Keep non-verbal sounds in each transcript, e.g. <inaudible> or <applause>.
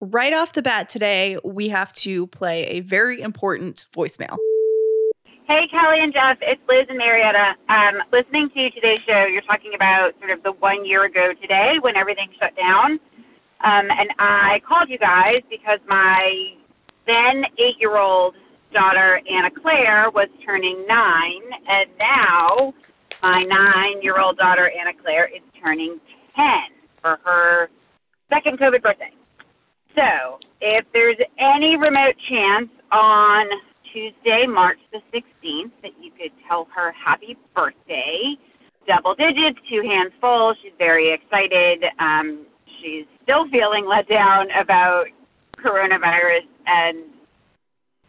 Right off the bat today, we have to play a very important voicemail. Hey, Callie and Jeff, it's Liz and Marietta. Um, listening to today's show, you're talking about sort of the one year ago today when everything shut down. Um, and I called you guys because my then eight year old daughter, Anna Claire, was turning nine. And now my nine year old daughter, Anna Claire, is turning 10 for her second COVID birthday. So if there's any remote chance on Tuesday, March the 16th, that you could tell her happy birthday, double digits, two hands full. She's very excited. Um, she's still feeling let down about coronavirus and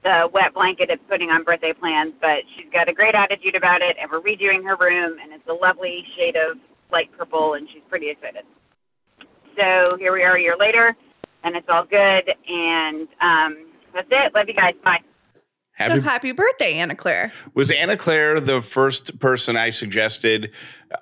the wet blanket it's putting on birthday plans, but she's got a great attitude about it, and we're redoing her room, and it's a lovely shade of light purple, and she's pretty excited. So here we are a year later, and it's all good, and um, that's it. Love you guys. Bye. so happy birthday, Anna Claire. Was Anna Claire the first person I suggested?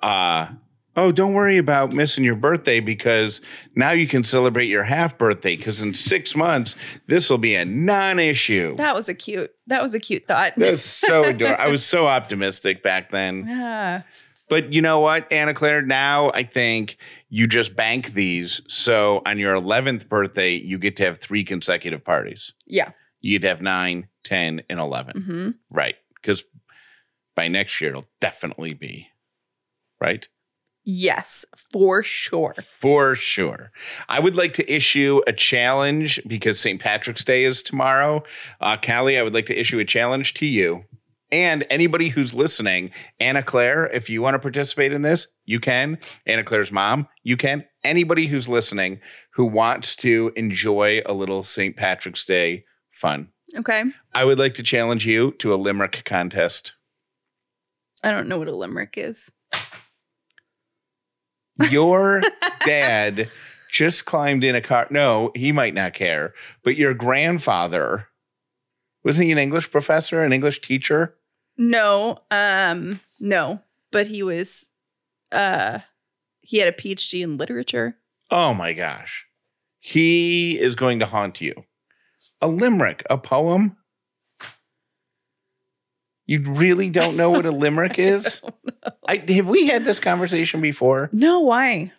Uh, oh, don't worry about missing your birthday because now you can celebrate your half birthday because in six months this will be a non-issue. That was a cute. That was a cute thought. That's so <laughs> adorable. I was so optimistic back then. Yeah. But you know what, Anna Claire? Now I think you just bank these. So on your 11th birthday, you get to have three consecutive parties. Yeah. You get to have nine, 10, and 11. hmm Right. Because by next year, it'll definitely be. Right. Yes, for sure. For sure. I would like to issue a challenge because St. Patrick's Day is tomorrow. Uh, Callie, I would like to issue a challenge to you and anybody who's listening. Anna Claire, if you want to participate in this, you can. Anna Claire's mom, you can. Anybody who's listening who wants to enjoy a little St. Patrick's Day fun, Okay. I would like to challenge you to a limerick contest. I don't know what a limerick is. Your <laughs> dad just climbed in a car. No, he might not care, but your grandfather wasn't he an English professor, an English teacher? No, um, no, but he was, uh, he had a PhD in literature. Oh my gosh. He is going to haunt you. A limerick, a poem. You really don't know what a limerick <laughs> is? I, have we had this conversation before? No, why?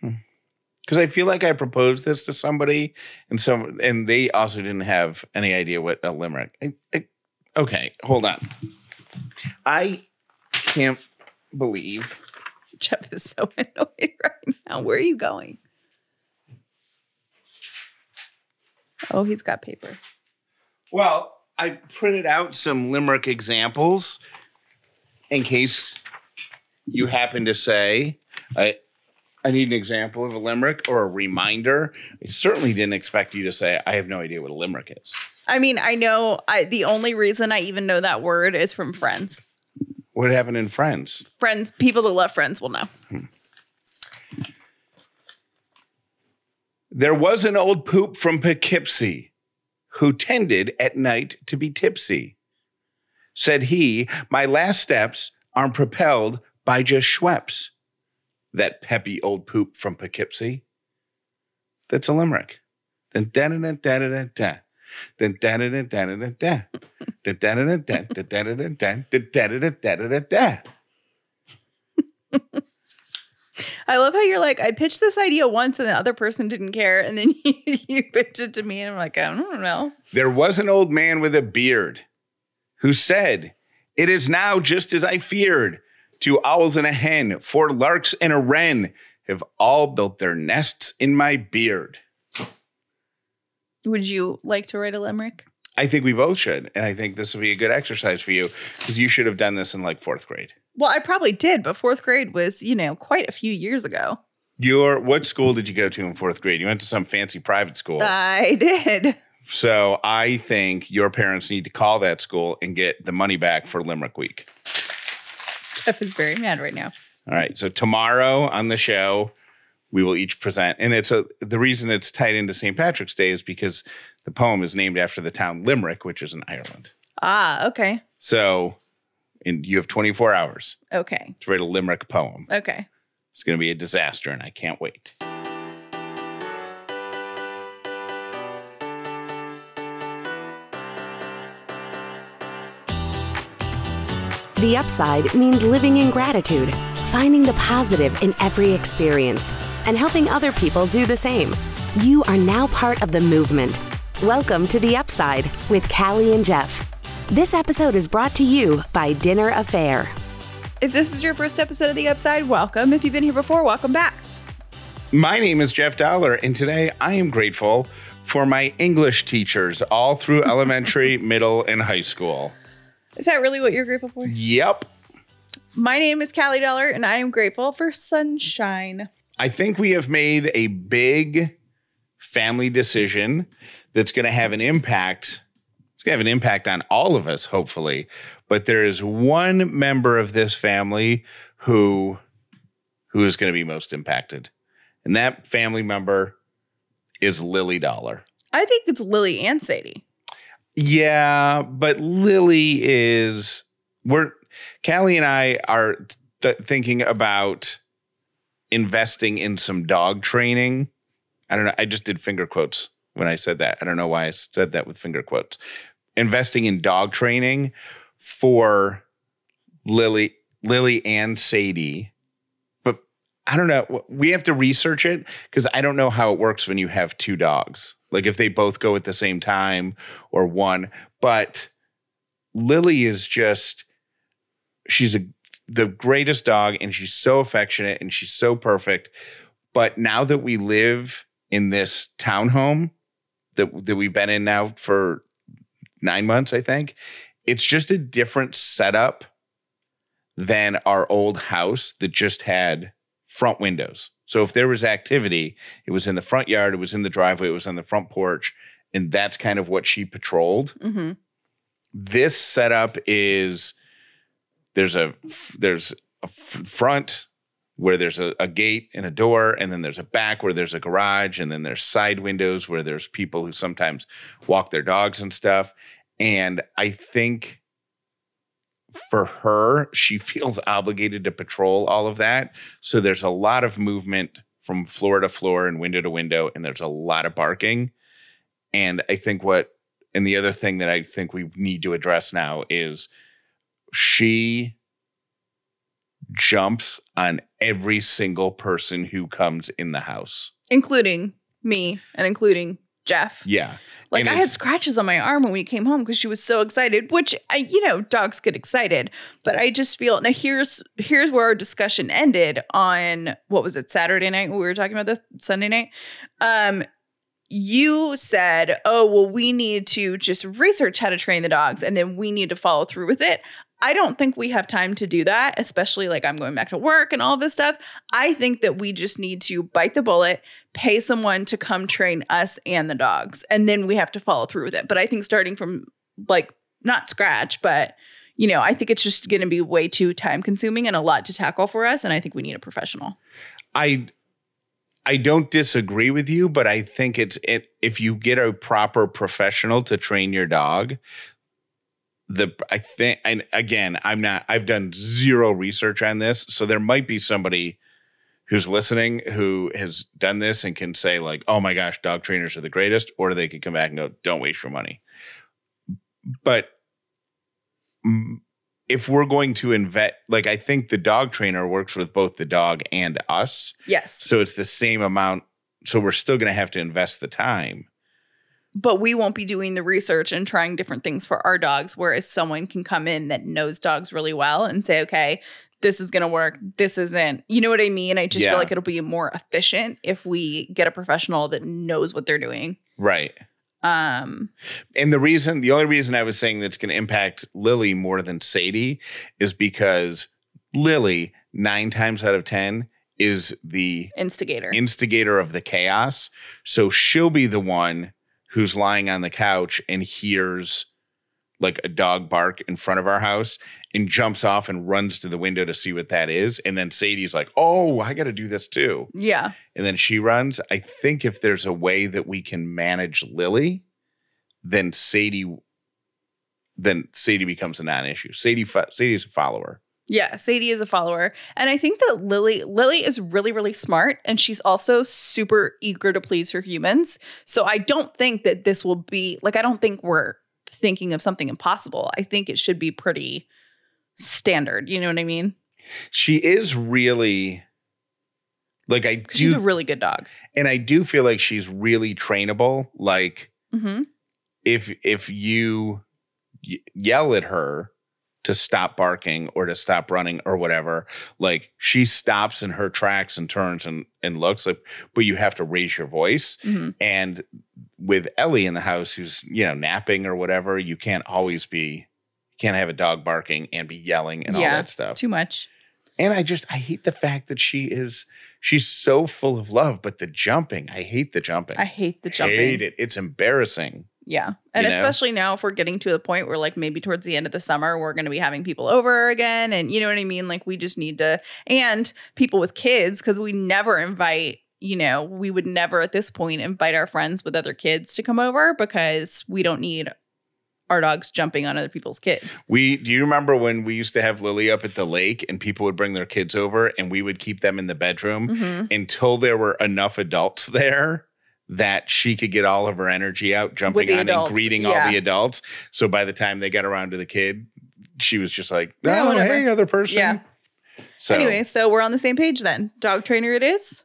Because I feel like I proposed this to somebody, and some, and they also didn't have any idea what a limerick. I, I, okay, hold on. I can't believe Jeff is so <laughs> annoyed right now. Where are you going? Oh, he's got paper. Well, I printed out some limerick examples in case you happen to say, I, I need an example of a limerick or a reminder. I certainly didn't expect you to say, I have no idea what a limerick is. I mean, I know I the only reason I even know that word is from Friends. What happened in Friends? Friends, people that love Friends will know. Hmm. There was an old poop from Poughkeepsie who tended at night to be tipsy. Said he, My last steps aren't propelled by just Schweppes. That peppy old poop from Poughkeepsie. That's a limerick. Dun, dun, dun, dun, dun, dun, dun. Dun, dun, dun, dun. Dun, dun, dun, dun, dun, dun, dun, dun, dun, dun, dun, dun, dun, dun, dun. I love how you're like, I pitched this idea once and the other person didn't care. And then you, you pitched it to me and I'm like, I don't know. There was an old man with a beard who said, It is now just as I feared. Two owls and a hen, four larks and a wren have all built their nests in my beard. Would you like to write a limerick? I think we both should. And I think this will be a good exercise for you because you should have done this in like fourth grade. Well, I probably did, but fourth grade was, you know, quite a few years ago. Your what school did you go to in fourth grade? You went to some fancy private school. I <laughs> did. so I think your parents need to call that school and get the money back for Limerick Week. Jeff is very mad right now. All right. So tomorrow on the show, we will each present. And it's a the reason it's tied into St. Patrick's Day is because the poem is named after the town Limerick, which is in Ireland. Ah, okay. So, and you have 24 hours. Okay. To write a Limerick poem. Okay. It's going to be a disaster, and I can't wait. The Upside means living in gratitude finding the positive in every experience, and helping other people do the same. You are now part of the movement. Welcome to The Upside with Callie and Jeff. This episode is brought to you by Dinner A'Fare. If this is your first episode of The Upside, welcome. If you've been here before, welcome back. My name is Jeff Dauler, and today I am grateful for my English teachers all through elementary, <laughs> middle, and high school. Is that really what you're grateful for? Yep. My name is Callie Dauler, and I am grateful for sunshine. I think we have made a big family decision that's going to have an impact. It's going to have an impact on all of us, hopefully. But there is one member of this family who who is going to be most impacted. And that family member is Lily Dauler. I think it's Lily and Sadie. Yeah, but Lily is we're Callie and I are th- thinking about investing in some dog training. I don't know. I just did finger quotes when I said that. I don't know why I said that with finger quotes. Investing in dog training for Lily, Lily and Sadie. But I don't know. We have to research it because I don't know how it works when you have two dogs. Like if they both go at the same time or one. But Lily is just she's a the greatest dog and she's so affectionate and she's so perfect. But now that we live in this townhome that that we've been in now for 9 months, I think, it's just a different setup than our old house that just had front windows. So if there was activity, it was in the front yard, it was in the driveway, it was on the front porch, and that's kind of what she patrolled. Mm-hmm. This setup is there's a there's a front where there's a, a gate and a door, and then there's a back where there's a garage, and then there's side windows where there's people who sometimes walk their dogs and stuff. And I think for her, she <laughs> feels obligated to patrol all of that. So there's a lot of movement from floor to floor and window to window, and there's a lot of barking. And I think what, and the other thing that I think we need to address now is she jumps on every single person who comes in the house, including me and including Jeff. Yeah. Like I had scratches on my arm when we came home because she was so excited, which I, you know, dogs get excited, but I just feel now here's here's where our discussion ended on what was it, Saturday night when we were talking about this, Sunday night. Um, you said, Oh, well, we need to just research how to train the dogs and then we need to follow through with it. I don't think we have time to do that, especially like I'm going back to work and all this stuff. I think that we just need to bite the bullet, pay someone to come train us and the dogs, and then we have to follow through with it. But I think starting from like not scratch, but you know, I think it's just going to be way too time consuming and a lot to tackle for us. And I think we need a professional. I I don't disagree with you, but I think it's it, if you get a proper professional to train your dog, the I think and again, I'm not I've done zero research on this, so there might be somebody who's listening who has done this and can say like, "Oh my gosh, dog trainers are the greatest," or they could come back and go, "Don't waste your money." But if we're going to invest like I think the dog trainer works with both the dog and us. Yes. So it's the same amount so we're still going to have to invest the time but we won't be doing the research and trying different things for our dogs whereas someone can come in that knows dogs really well and say okay this is going to work this isn't you know what i mean? I just yeah. feel like it'll be more efficient if we get a professional that knows what they're doing. Right. Um and the reason the only reason i was saying that's going to impact lily more than sadie is because lily nine times out of ten is the instigator. instigator of the chaos. So she'll be the one who's lying on the couch and hears like a dog bark in front of our house and jumps off and runs to the window to see what that is. And then Sadie's like, Oh, I got to do this too. Yeah. And then she runs. I think if there's a way that we can manage Lily, then Sadie, then Sadie becomes a non issue. Sadie, Sadie's a follower. Yeah, Sadie is a follower. And I think that Lily Lily is really really smart and she's also super eager to please her humans. So I don't think that this will be like I don't think we're thinking of something impossible. I think it should be pretty standard. You know what I mean? She is really like I 'Cause She's do a really good dog. and I do feel like she's really trainable. Like hmm if if you y- yell at her to stop barking or to stop running or whatever, like she stops in her tracks and turns and and looks like, but you have to raise your voice. hmm And with Ellie in the house, who's you know napping or whatever, you can't always be can't have a dog barking and be yelling and all that stuff. Too much. And I just I hate the fact that she is she's so full of love, but the jumping, I hate the jumping. I hate the jumping. I hate it. It's embarrassing. Yeah. And You know? especially now, if we're getting to the point where, like, maybe towards the end of the summer, we're going to be having people over again. And you know what I mean? Like, we just need to, and people with kids, because we never invite, you know, we would never at this point invite our friends with other kids to come over because we don't need our dogs jumping on other people's kids. We do you remember when we used to have Lily up at the lake and people would bring their kids over and we would keep them in the bedroom Mhm. until there were enough adults <laughs> there that she could get all of her energy out jumping on adults, and greeting yeah. all the adults. So by the time they got around to the kid, she was just like, Yeah, "Oh, whatever." hey, other person." Yeah. So Anyway, so we're on the same page then. Dog trainer it is.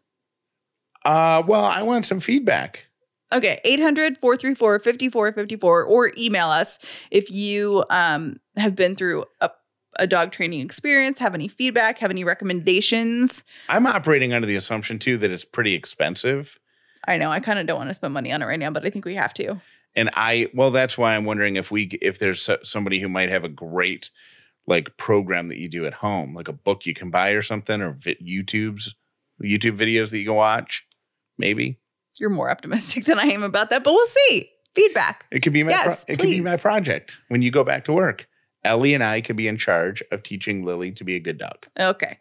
uh, well, I want some feedback. Okay, 800 434 5454 or email us if you um, have been through a, a dog training experience, have any feedback, have any recommendations. I'm operating under the assumption too that it's pretty expensive. I know I kind of don't want to spend money on it right now, but I think we have to. and I well, that's why I'm wondering if we if there's somebody who might have a great like program that you do at home, like a book you can buy or something, or vi- YouTube's YouTube videos that you can watch. Maybe You're more optimistic <laughs> than I am about that, but we'll see. Feedback. it could be my Yes, pro- it could be my project when you go back to work. Ellie and I could be in charge of teaching Lily to be a good dog. Okay.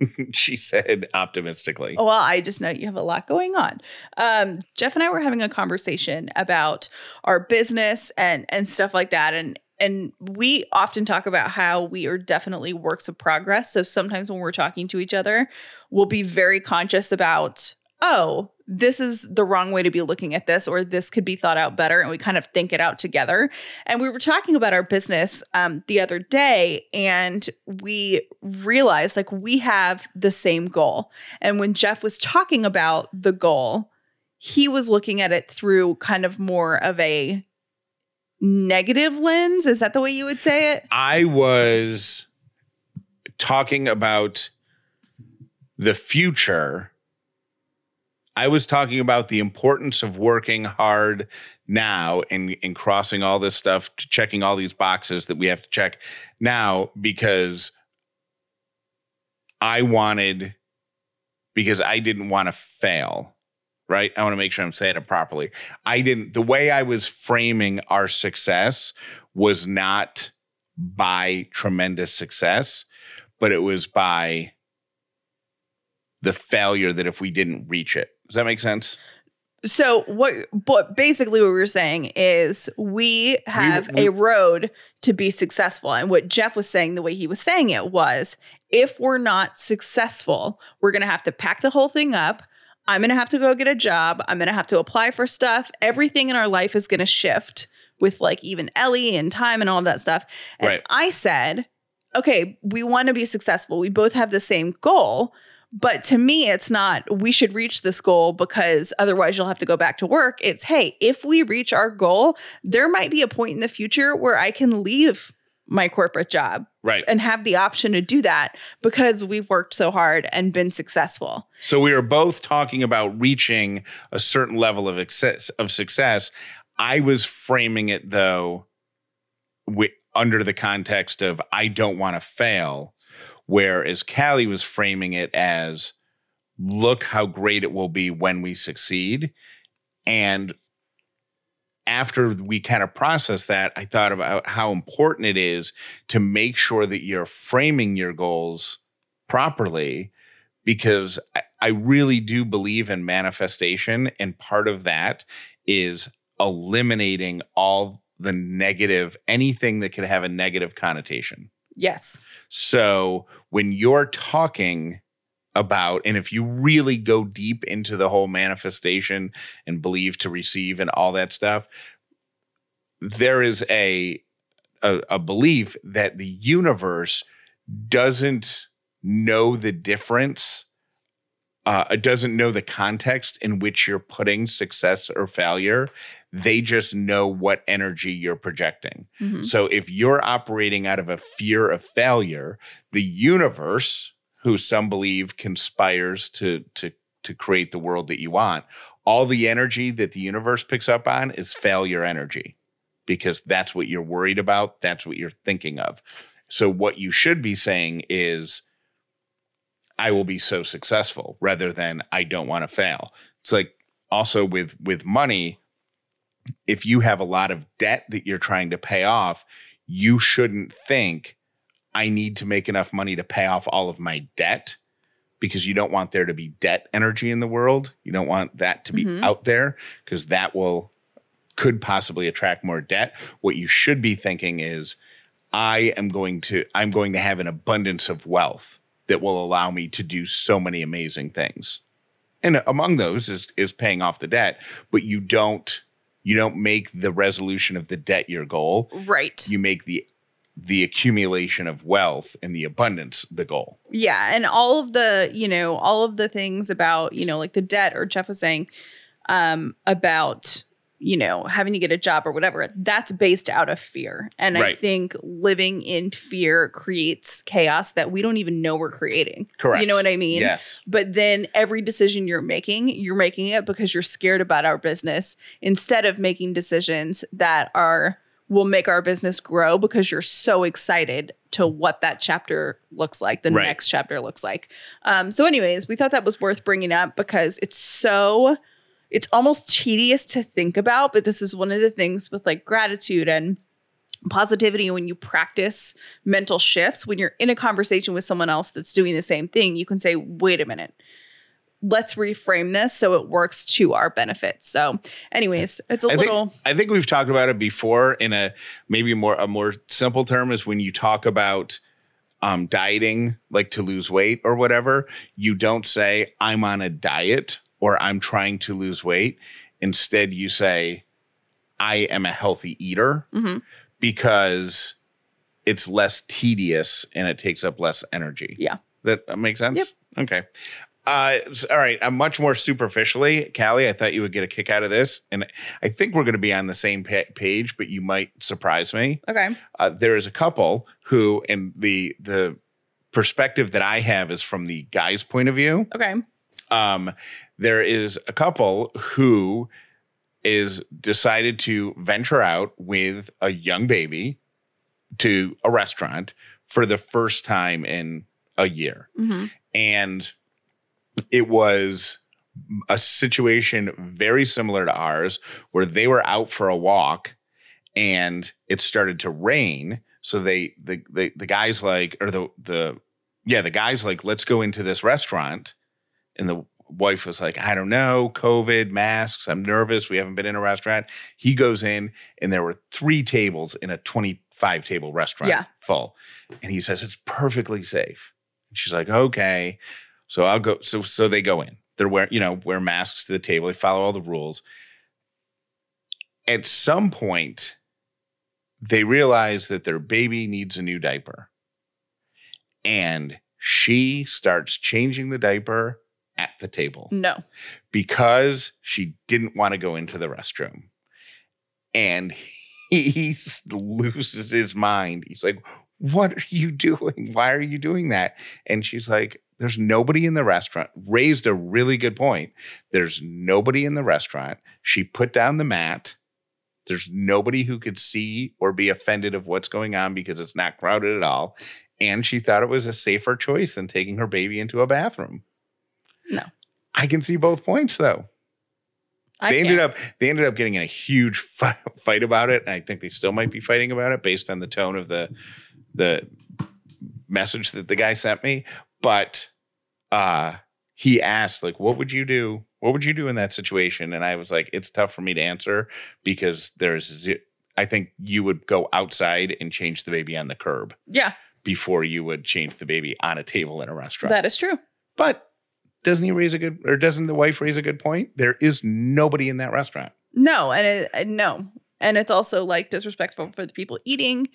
<laughs> she said optimistically. Oh, well, I just know you have a lot going on. Um, Jeff and I were having a conversation about our business and and stuff like that, and and we often talk about how we are definitely works of progress. So sometimes when we're talking to each other, we'll be very conscious about oh. This is the wrong way to be looking at this, or this could be thought out better. And we kind of think it out together. And we were talking about our business um, the other day, and we realized like we have the same goal. And when Jeff was talking about the goal, he was looking at it through kind of more of a negative lens. Is that the way you would say it? I was talking about the future. I was talking about the importance of working hard now and, and crossing all this stuff, checking all these boxes that we have to check now because I wanted, because I didn't want to fail, right? I want to make sure I'm saying it properly. I didn't, the way I was framing our success was not by tremendous success, but it was by the failure that if we didn't reach it. Does that make sense? So what but basically what we were saying is we have we- a road to be successful. And what Jeff was saying, the way he was saying it was if we're not successful, we're gonna have to pack the whole thing up. I'm gonna have to go get a job. I'm gonna have to apply for stuff. Everything in our life is gonna shift with like even Ellie and time and all of that stuff. And Right. I said, okay, we want to be successful. We both have the same goal. But to me, it's not, we should reach this goal because otherwise you'll have to go back to work. It's, hey, if we reach our goal, there might be a point in the future where I can leave my corporate job Right. and have the option to do that because we've worked so hard and been successful. So we are both talking about reaching a certain level of success. Of success. I was framing it though, under the context of I don't want to fail, whereas Callie was framing it as look how great it will be when we succeed. And after we kind of processed that, I thought about how important it is to make sure that you're framing your goals properly because I, I really do believe in manifestation. And part of that is eliminating all the negative, anything that could have a negative connotation. Yes. So when you're talking about, and if you really go deep into the whole manifestation and believe to receive and all that stuff, there is a a, a belief that the universe doesn't know the difference uh, it doesn't know the context in which you're putting success or failure. They just know what energy you're projecting. Mhm. So if you're operating out of a fear of failure, the universe, who some believe conspires to to to create the world that you want, all the energy that the universe picks up on is failure energy because that's what you're worried about, that's what you're thinking of. So what you should be saying is I will be so successful rather than I don't want to fail. It's like also with with money if you have a lot of debt that you're trying to pay off, you shouldn't think I need to make enough money to pay off all of my debt because you don't want there to be debt energy in the world. You don't want that to be Mhm. out there because that will could possibly attract more debt. What you should be thinking is I am going to I'm going to have an abundance of wealth that will allow me to do so many amazing things. And among those is is paying off the debt, but you don't you don't make the resolution of the debt your goal. Right. You make the the accumulation of wealth and the abundance the goal. Yeah, and all of the, you know, all of the things about, you know, like the debt or Jeff was saying um about, you know, having to get a job or whatever, that's based out of fear. And I think living in fear creates chaos that we don't even know we're creating. Correct. You know what I mean? Yes. But then every decision you're making, you're making it because you're scared about our business instead of making decisions that are will make our business grow because you're so excited to what that chapter looks like, the Right. next chapter looks like. Um, so, anyways, we thought that was worth bringing up because it's so it's almost tedious to think about, but this is one of the things with like gratitude and positivity when you practice mental shifts when you're in a conversation with someone else that's doing the same thing you can say wait a minute. Let's reframe this so it works to our benefit. So anyways it's a I little think I think we've talked about it before in a maybe more a more simple term is when you talk about um, dieting, like to lose weight or whatever, you don't say I'm on a diet or I'm trying to lose weight. Instead, you say I am a healthy eater Mhm. because it's less tedious and it takes up less energy. Yeah. That makes sense. Okay. Uh, all right. I'm much more superficially, Callie. I thought you would get a kick out of this, and I think we're going to be on the same pa- page, but you might surprise me. okay Uh, there is a couple who, and the the perspective that I have is from the guy's point of view. okay Um, there is a couple who is decided to venture out with a young baby to a restaurant for the first time in a year. Hmm and it was a situation very similar to ours where they were out for a walk and it started to rain. So they the the, the guys like or the the yeah the guys like let's go into this restaurant and the wife was like i don't know covid masks i'm nervous we haven't been in a restaurant he goes in and there were three tables in a 25 table restaurant Yeah. full and he says it's perfectly safe and she's like okay so I'll go. So so they go in. They're wearing you know wear masks to the table. They follow all the rules. At some point, they realize that their baby needs a new diaper, and she starts changing the diaper at the table no because she didn't want to go into the restroom. And he <laughs> loses his mind. He's like, What are you doing? Why are you doing that? And she's like, There's nobody in the restaurant. Raised a really good point. There's nobody in the restaurant. She put down the mat. There's nobody who could see or be offended of what's going on because it's not crowded at all. And she thought it was a safer choice than taking her baby into a bathroom. No. I can see both points though. I they ended up they ended up getting in a huge <laughs> fight, fight about it and i think they still might be fighting about it based on the tone of the the message that the guy sent me. But uh he asked like what would you do? What would you do in that situation? And i was like it's tough for me to answer because there's i think you would go outside and change the baby on the curb yeah. before you would change the baby on a table in a restaurant. That is true. But doesn't he raise a good or doesn't the wife raise a good point there is nobody in that restaurant no and it, no And it's also like disrespectful for the people eating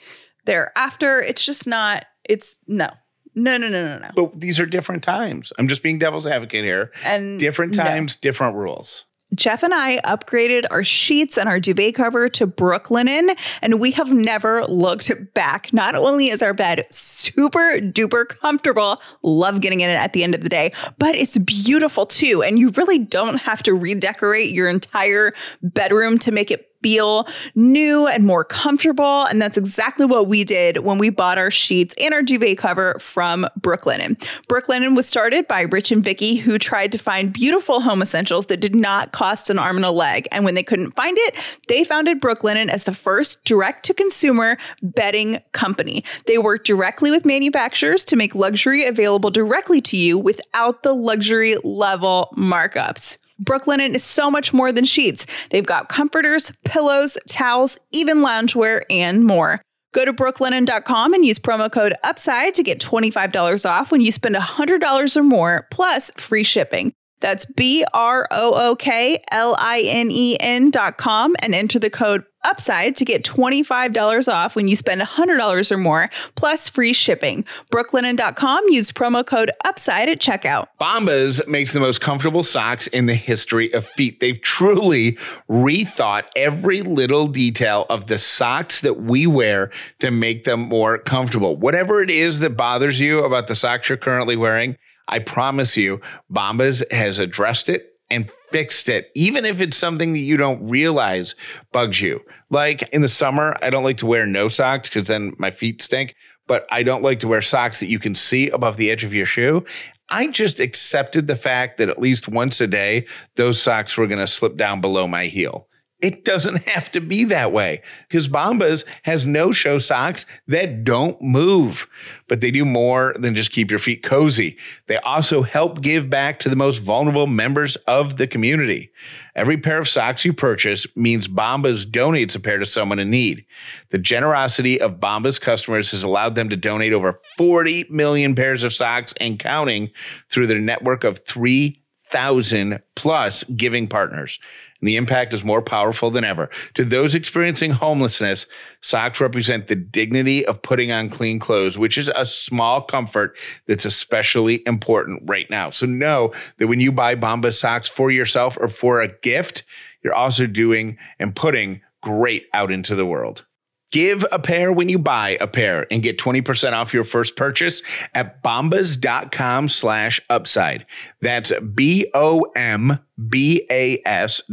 thereafter. It's just not, it's no. No, no, no, no, no. But these are different times. I'm just being devil's advocate here. And Different no. times, different rules. Jeff and I upgraded our sheets and our duvet cover to Brooklinen, and we have never looked back. Not only is our bed super duper comfortable, love getting in it at the end of the day, but it's beautiful too. And you really don't have to redecorate your entire bedroom to make it feel new and more comfortable. And that's exactly what we did when we bought our sheets and our duvet cover from Brooklinen. Brooklinen was started by Rich and Vicky, who tried to find beautiful home essentials that did not cost an arm and a leg. And when they couldn't find it, they founded Brooklinen as the first direct to consumer bedding company. They work directly with manufacturers to make luxury available directly to you without the luxury level markups. Brooklinen is so much more than sheets. They've got comforters, pillows, towels, even loungewear, and more. Go to brooklinen.com and use promo code UPSIDE to get $25 off when you spend $100 or more, plus free shipping. That's B R O O K L I N E N dot com and enter the code UPSIDE to get $25 off when you spend $100 or more, plus free shipping. Brooklinen.com, use promo code UPSIDE at checkout. Bombas makes the most comfortable socks in the history of feet. They've truly rethought every little detail of the socks that we wear to make them more comfortable. Whatever it is that bothers you about the socks you're currently wearing, I promise you, Bombas has addressed it and fixed it, even if it's something that you don't realize bugs you. Like in the summer, I don't like to wear no socks because then my feet stink, but I don't like to wear socks that you can see above the edge of your shoe. I just accepted the fact that at least once a day, those socks were going to slip down below my heel. It doesn't <laughs> have to be that way because Bombas has no show socks that don't move, but they do more than just keep your feet cozy. They also help give back to the most vulnerable members of the community. Every pair of socks you purchase means Bombas donates a pair to someone in need. The generosity of Bombas customers has allowed them to donate over 40 million pairs of socks and counting through their network of 3,000 plus giving partners and the impact is more powerful than ever. To those experiencing homelessness, socks represent the dignity of putting on clean clothes, which is a small comfort that's especially important right now. So know that when you buy Bombas socks for yourself or for a gift, you're also doing and putting great out into the world. Give a pair when you buy a pair and get 20% off your first purchase at bombas.com slash upside. That's B-O-M-B-A-S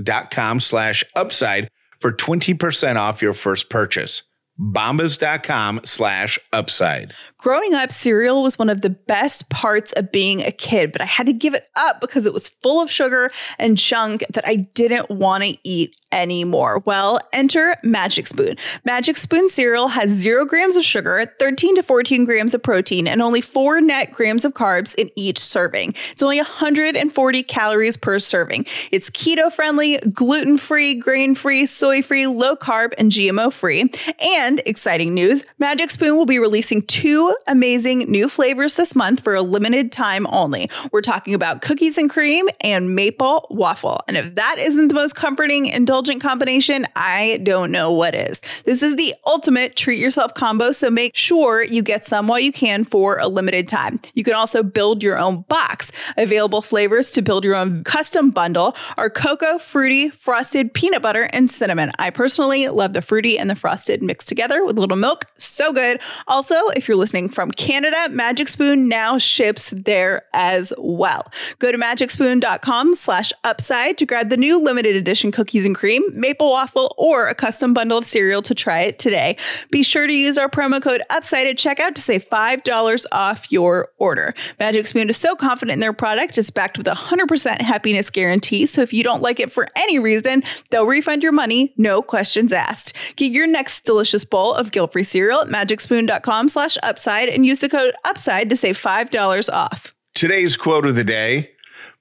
dot com slash upside for 20% off your first purchase. Bombas.com slash upside. Growing up, cereal was one of the best parts of being a kid, but I had to give it up because it was full of sugar and junk that I didn't want to eat anymore. Well, enter Magic Spoon. Magic Spoon cereal has zero grams of sugar, 13 to 14 grams of protein, and only four net grams of carbs in each serving. It's only 140 calories per serving. It's keto friendly, gluten free, grain free, soy free, low carb, and GMO free. And exciting news Magic Spoon will be releasing two amazing new flavors this month for a limited time only. We're talking about cookies and cream and maple waffle. And if that isn't the most comforting, indulgent combination, I don't know what is. This is the ultimate treat yourself combo, so make sure you get some while you can for a limited time. You can also build your own box. Available flavors to build your own custom bundle are cocoa, fruity, frosted, peanut butter, and cinnamon. I personally love the fruity and the frosted mixed together with a little milk. So good. Also, if you're listening from Canada, Magic Spoon now ships there as well. Go to magicspoon.com slash upside to grab the new limited edition cookies and cream, maple waffle, or a custom bundle of cereal to try it today. Be sure to use our promo code upside at checkout to save $5 off your order. Magic Spoon is so confident in their product, it's backed with a 100% happiness guarantee. So if you don't like it for any reason, they'll refund your money, no questions asked. Get your next delicious bowl of guilt-free cereal at magicspoon.com slash upside and use the code UPSIDE to save $5 off. Today's quote of the day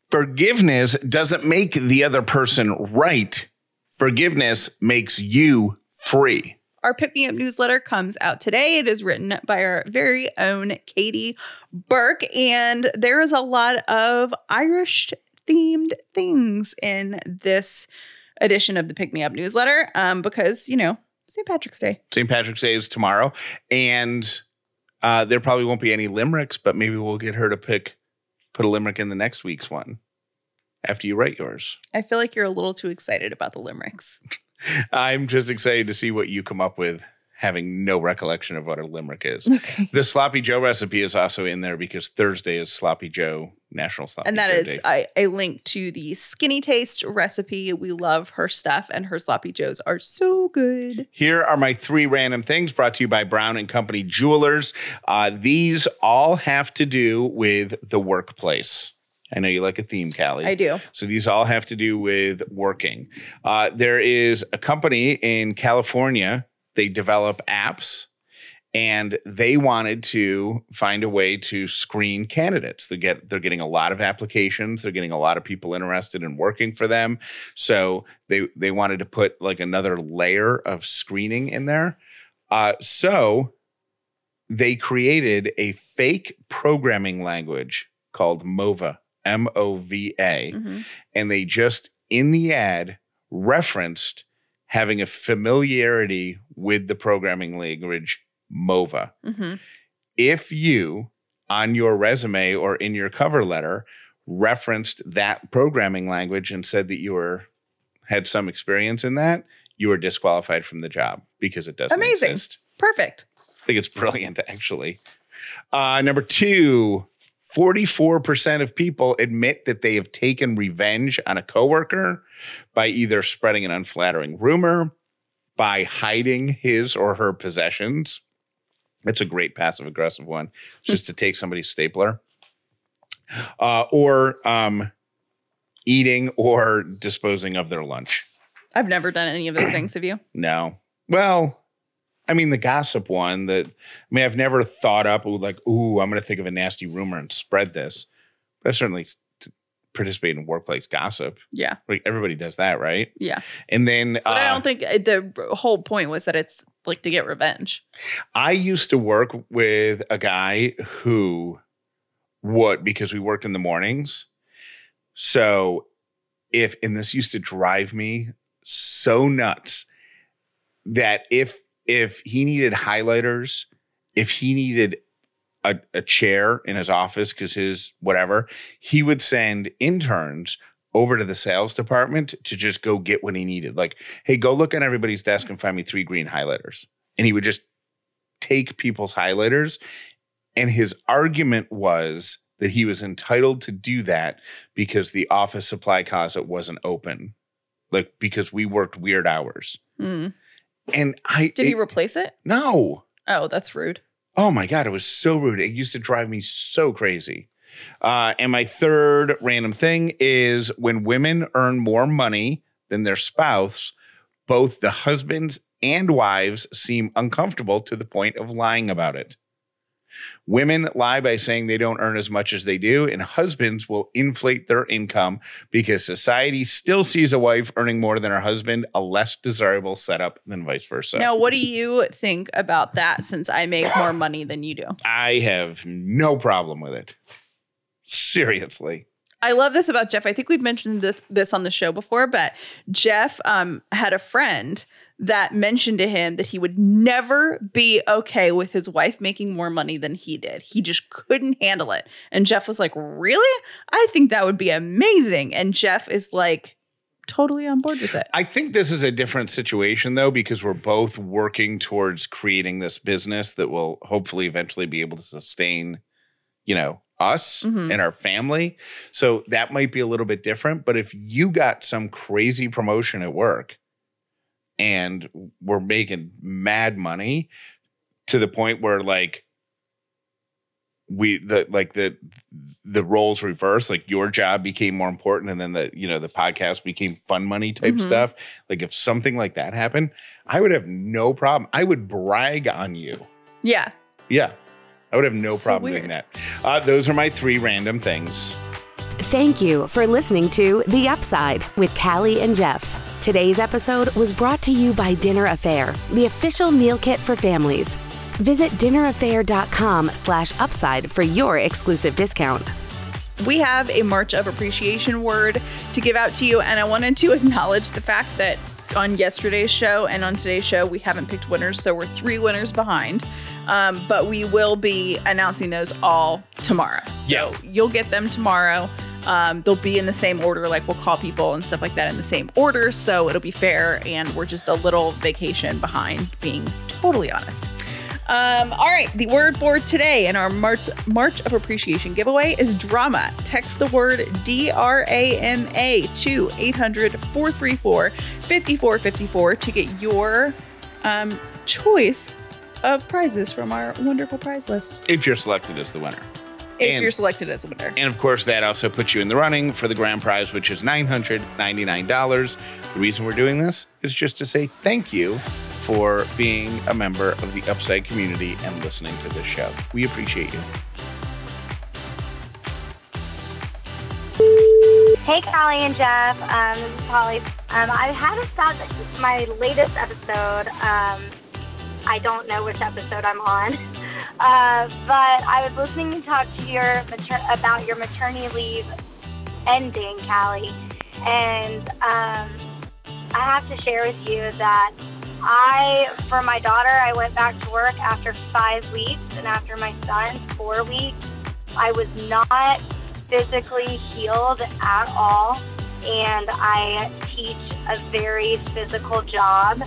Forgiveness doesn't make the other person right, forgiveness makes you free. Our Pick Me Up newsletter comes out today. It is written by our very own Katie Burke, and there is a lot of Irish themed things in this edition of the Pick Me Up newsletter um, because, you know, St. Patrick's Day. St. Patrick's Day is tomorrow, and uh, there probably won't be any limericks, but maybe we'll get her to pick put a limerick in the next week's one after you write yours. I feel like you're a little too excited about the limericks. <laughs> I'm just excited to see what you come up with, having no recollection of what a limerick is. Okay. The Sloppy Joe recipe is also in there because Thursday is Sloppy Joe National Sloppy And that Joe is Day. I, a link to the Skinny Taste recipe. We love her stuff, and her sloppy joes are so good. Here are my three random things brought to you by Brown and Company Jewelers. Uh, these all have to do with the workplace. I know you like a theme, Callie. I do. So these all have to do with working. Uh, there is a company in California. They develop apps, and they wanted to find a way to screen candidates. They get they're getting a lot of applications. They're getting a lot of people interested in working for them. So they they wanted to put like another layer of screening in there. Uh, so they created a fake programming language called MOVA. M O V A Mhm. and they just in the ad referenced having a familiarity with the programming language MOVA. Mhm. If you on your resume or in your cover letter referenced that programming language and said that you were had some experience in that, you were disqualified from the job because it doesn't exist. Amazing. exist. Perfect. I think it's brilliant, actually. Uh, number two, 44% of people admit that they have taken revenge on a coworker by either spreading an unflattering rumor, by hiding his or her possessions. It's a great passive aggressive one, just to take somebody's stapler, uh, or um, eating or disposing of their lunch. I've never done any of those things. Have you? No. Well, I mean, the gossip one that, I mean, I've never thought up like, ooh, I'm going to think of a nasty rumor and spread this. But I certainly participate in workplace gossip. Yeah. Like everybody does that, right? Yeah. And then But I uh, don't think uh, the whole point was that it's like to get revenge. I used to work with a guy who would, because we worked in the mornings. So if, and this used to drive me so nuts that if, if he needed highlighters, if he needed a, a chair in his office because his whatever, he would send interns over to the sales department to just go get what he needed. Like, hey, go look on everybody's desk and find me three green highlighters. And he would just take people's highlighters. And his argument was that he was entitled to do that because the office supply closet wasn't open. Like because we worked weird hours. Hmm. And I Did he replace it? no. Oh, that's rude. Oh my God, it was so rude. It used to drive me so crazy. Uh, and my third random thing is when women earn more money than their spouse, both the husbands and wives seem uncomfortable to the point of lying about it. Women lie by saying they don't earn as much as they do, and husbands will inflate their income because society still sees a wife earning more than her husband a less desirable setup than vice versa. Now, what do you think about that since I make more money than you do? I have no problem with it. Seriously. I love this about Jeff. I think we've mentioned this on the show before, but Jeff um, had a friend that mentioned to him that he would never be okay with his wife making more money than he did. He just couldn't handle it. And Jeff was like, Really? I think that would be amazing. And Jeff is like, totally on board with it. I think this is a different situation though, because we're both working towards creating this business that will hopefully eventually be able to sustain, you know, us Mhm. and our family. So that might be a little bit different. But if you got some crazy promotion at work and we're making mad money to the point where like we the like the the roles reverse like your job became more important and then the you know the podcast became fun money type Mhm. stuff. Like if something like that happened i would have no problem. I would brag on you. Yeah. yeah. I would have no So problem doing that. Uh, those are my three random things. Thank you for listening to The Upside with Callie and Jeff. Today's episode was brought to you by Dinner A'Fare, the official meal kit for families. Visit dinnerafare.com slash upside for your exclusive discount. we have a March of Appreciation word to give out to you, and I wanted to <laughs> acknowledge the fact that on yesterday's show and on today's show, we haven't picked winners, so we're three winners behind. Um, but we will be announcing those all tomorrow. So Yeah. you'll get them tomorrow. Um, they'll be in the same order, like we'll call people and stuff like that in the same order, so it'll be fair. And we're just a little vacation behind, being totally honest. Um, all right, the word board today in our March March of Appreciation giveaway is drama. Text the word D R A M A to 800 434 5454 to get your um, choice of prizes from our wonderful prize list. If you're selected as the winner. If And- you're selected as a winner. And of course, that also puts you in the running for the grand prize, which is $999. The reason we're doing this is just to say thank you for being a member of the Upside community and listening to this show. We appreciate you. Hey, Callie and Jeff. Um, this is Polly. Um, I had a thought that my latest episode. Um, I don't know which episode I'm on, <laughs> uh, but I was listening to talk to your mater- about your maternity leave ending, Callie, and um, I have to share with you that I, for my daughter, I went back to work after five weeks, and after my son, four weeks. I was not physically healed at all, and I teach a very physical job.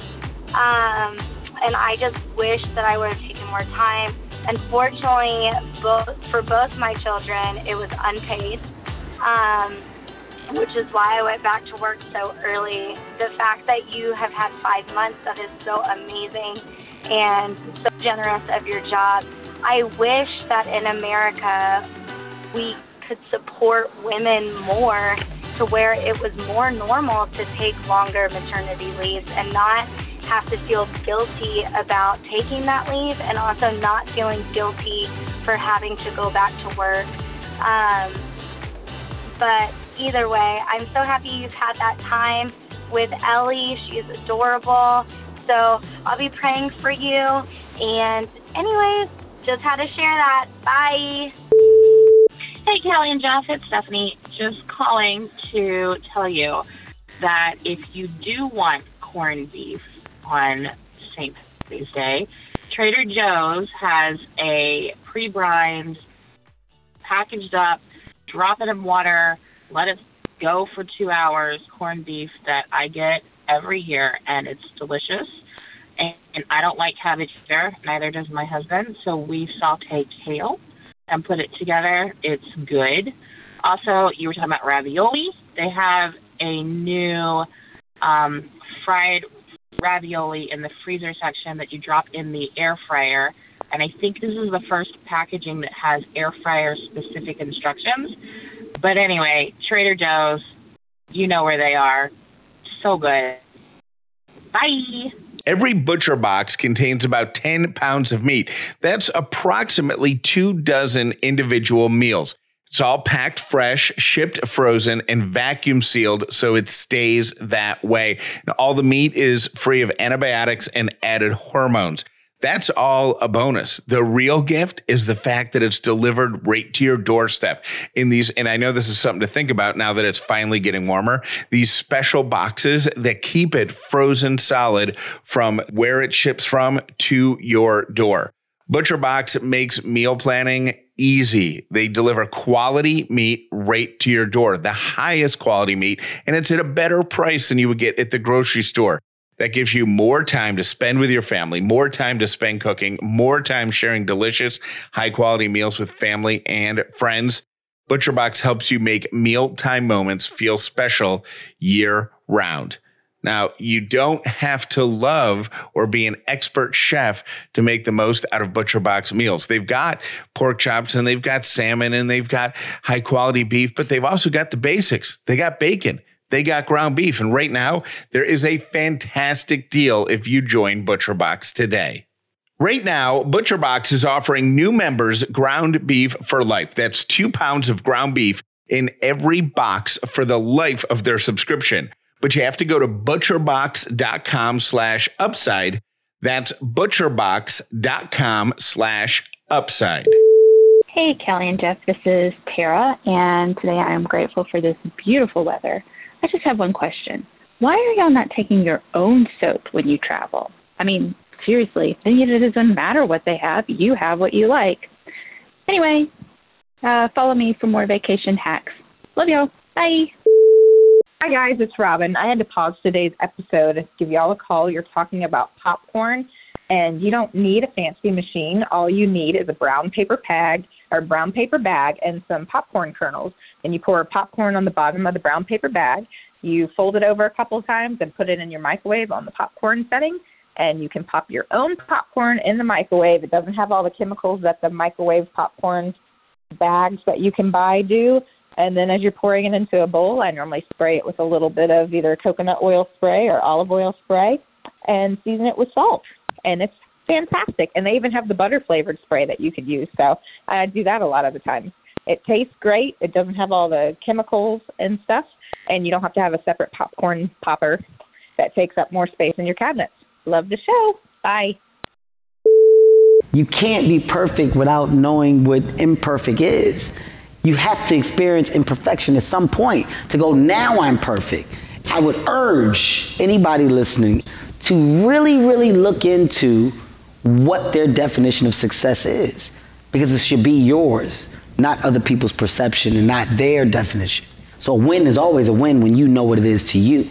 Um, and I just wish that I would have taken more time. Unfortunately, both for both my children, it was unpaid, um, which is why I went back to work so early. The fact that you have had five months that is so amazing and so generous of your job. I wish that in America we could support women more to where it was more normal to take longer maternity leaves and not have to feel guilty about taking that leave and also not feeling guilty for having to go back to work. Um, but either way, I'm so happy you've had that time with Lily. She's adorable. So I'll be praying for you. And, anyways, just had to share that. Bye. Hey, Callie and Jeff, it's Stephanie. Just calling to tell you that if you do want corned beef on St. Patty's Day, Trader Joe's has a pre-brined, packaged up, drop it in water, let it go for two hours corned beef that I get every year, and it's delicious. And, and I don't like cabbage either, neither does my husband, so we saute kale and put it together. It's good. Also, you were talking about ravioli. They have a new um, fried ravioli in the freezer section that you drop in the air fryer. And I think this is the first packaging that has air fryer specific instructions. But anyway, Trader Joe's, you know where they are. So good. Bye. Every ButcherBox contains about 10 pounds of meat. That's approximately two dozen individual meals. It's all packed fresh, shipped frozen, and vacuum sealed so it stays that way. And all the meat is free of antibiotics and added hormones. That's all a bonus. The real gift is the fact that it's delivered right to your doorstep in these. And I know this is something to think about now that it's finally getting warmer. These special boxes that keep it frozen solid from where it ships from to your door. ButcherBox makes meal planning easy. They deliver quality meat right to your door, the highest quality meat, and it's at a better price than you would get at the grocery store. That gives you more time to spend with your family, more time to spend cooking, more time sharing delicious, high quality meals with family and friends. ButcherBox helps you make mealtime moments feel special year round. Now, you don't have to love or be an expert chef to make the most out of ButcherBox meals. They've got pork chops and they've got salmon and they've got high quality beef, but they've also got the basics. They got bacon. They got ground beef. And right now, there is a fantastic deal if you join ButcherBox today. Right now, ButcherBox is offering new members ground beef for life. That's two pounds of ground beef in every box for the life of their subscription. But you have to go to butcherbox.com slash upside. That's butcherbox.com slash upside. Hey, Callie and Jeff, this is Tara, and today I am grateful for this beautiful weather. I just have one question. Why are y'all not taking your own soap when you travel? I mean, seriously, then it doesn't matter what they have. You have what you like. Anyway, uh, follow me for more vacation hacks. Love y'all. Bye. Hi guys, it's Robin. I had to pause today's episode to give y'all a call. You're talking about popcorn, and you don't need a fancy machine. All you need is a brown paper bag or brown paper bag and some popcorn kernels. And you pour popcorn on the bottom of the brown paper bag. You fold it over a couple of times and put it in your microwave on the popcorn setting. And you can pop your own popcorn in the microwave. It doesn't have all the chemicals that the microwave popcorn bags that you can buy do. And then as you're pouring it into a bowl, I normally spray it with a little bit of either coconut oil spray or olive oil spray and season it with salt. And it's fantastic. And they even have the butter flavored spray that you could use. So I do that a lot of the time. It tastes great. It doesn't have all the chemicals and stuff. And you don't have to have a separate popcorn popper that takes up more space in your cabinets. Love the show. Bye. You can't be perfect without knowing what imperfect is. You have to experience imperfection at some point to go, now I'm perfect. I would urge anybody listening to really, really look into what their definition of success is because it should be yours, not other people's perception and not their definition. So a win is always a win when you know what it is to you.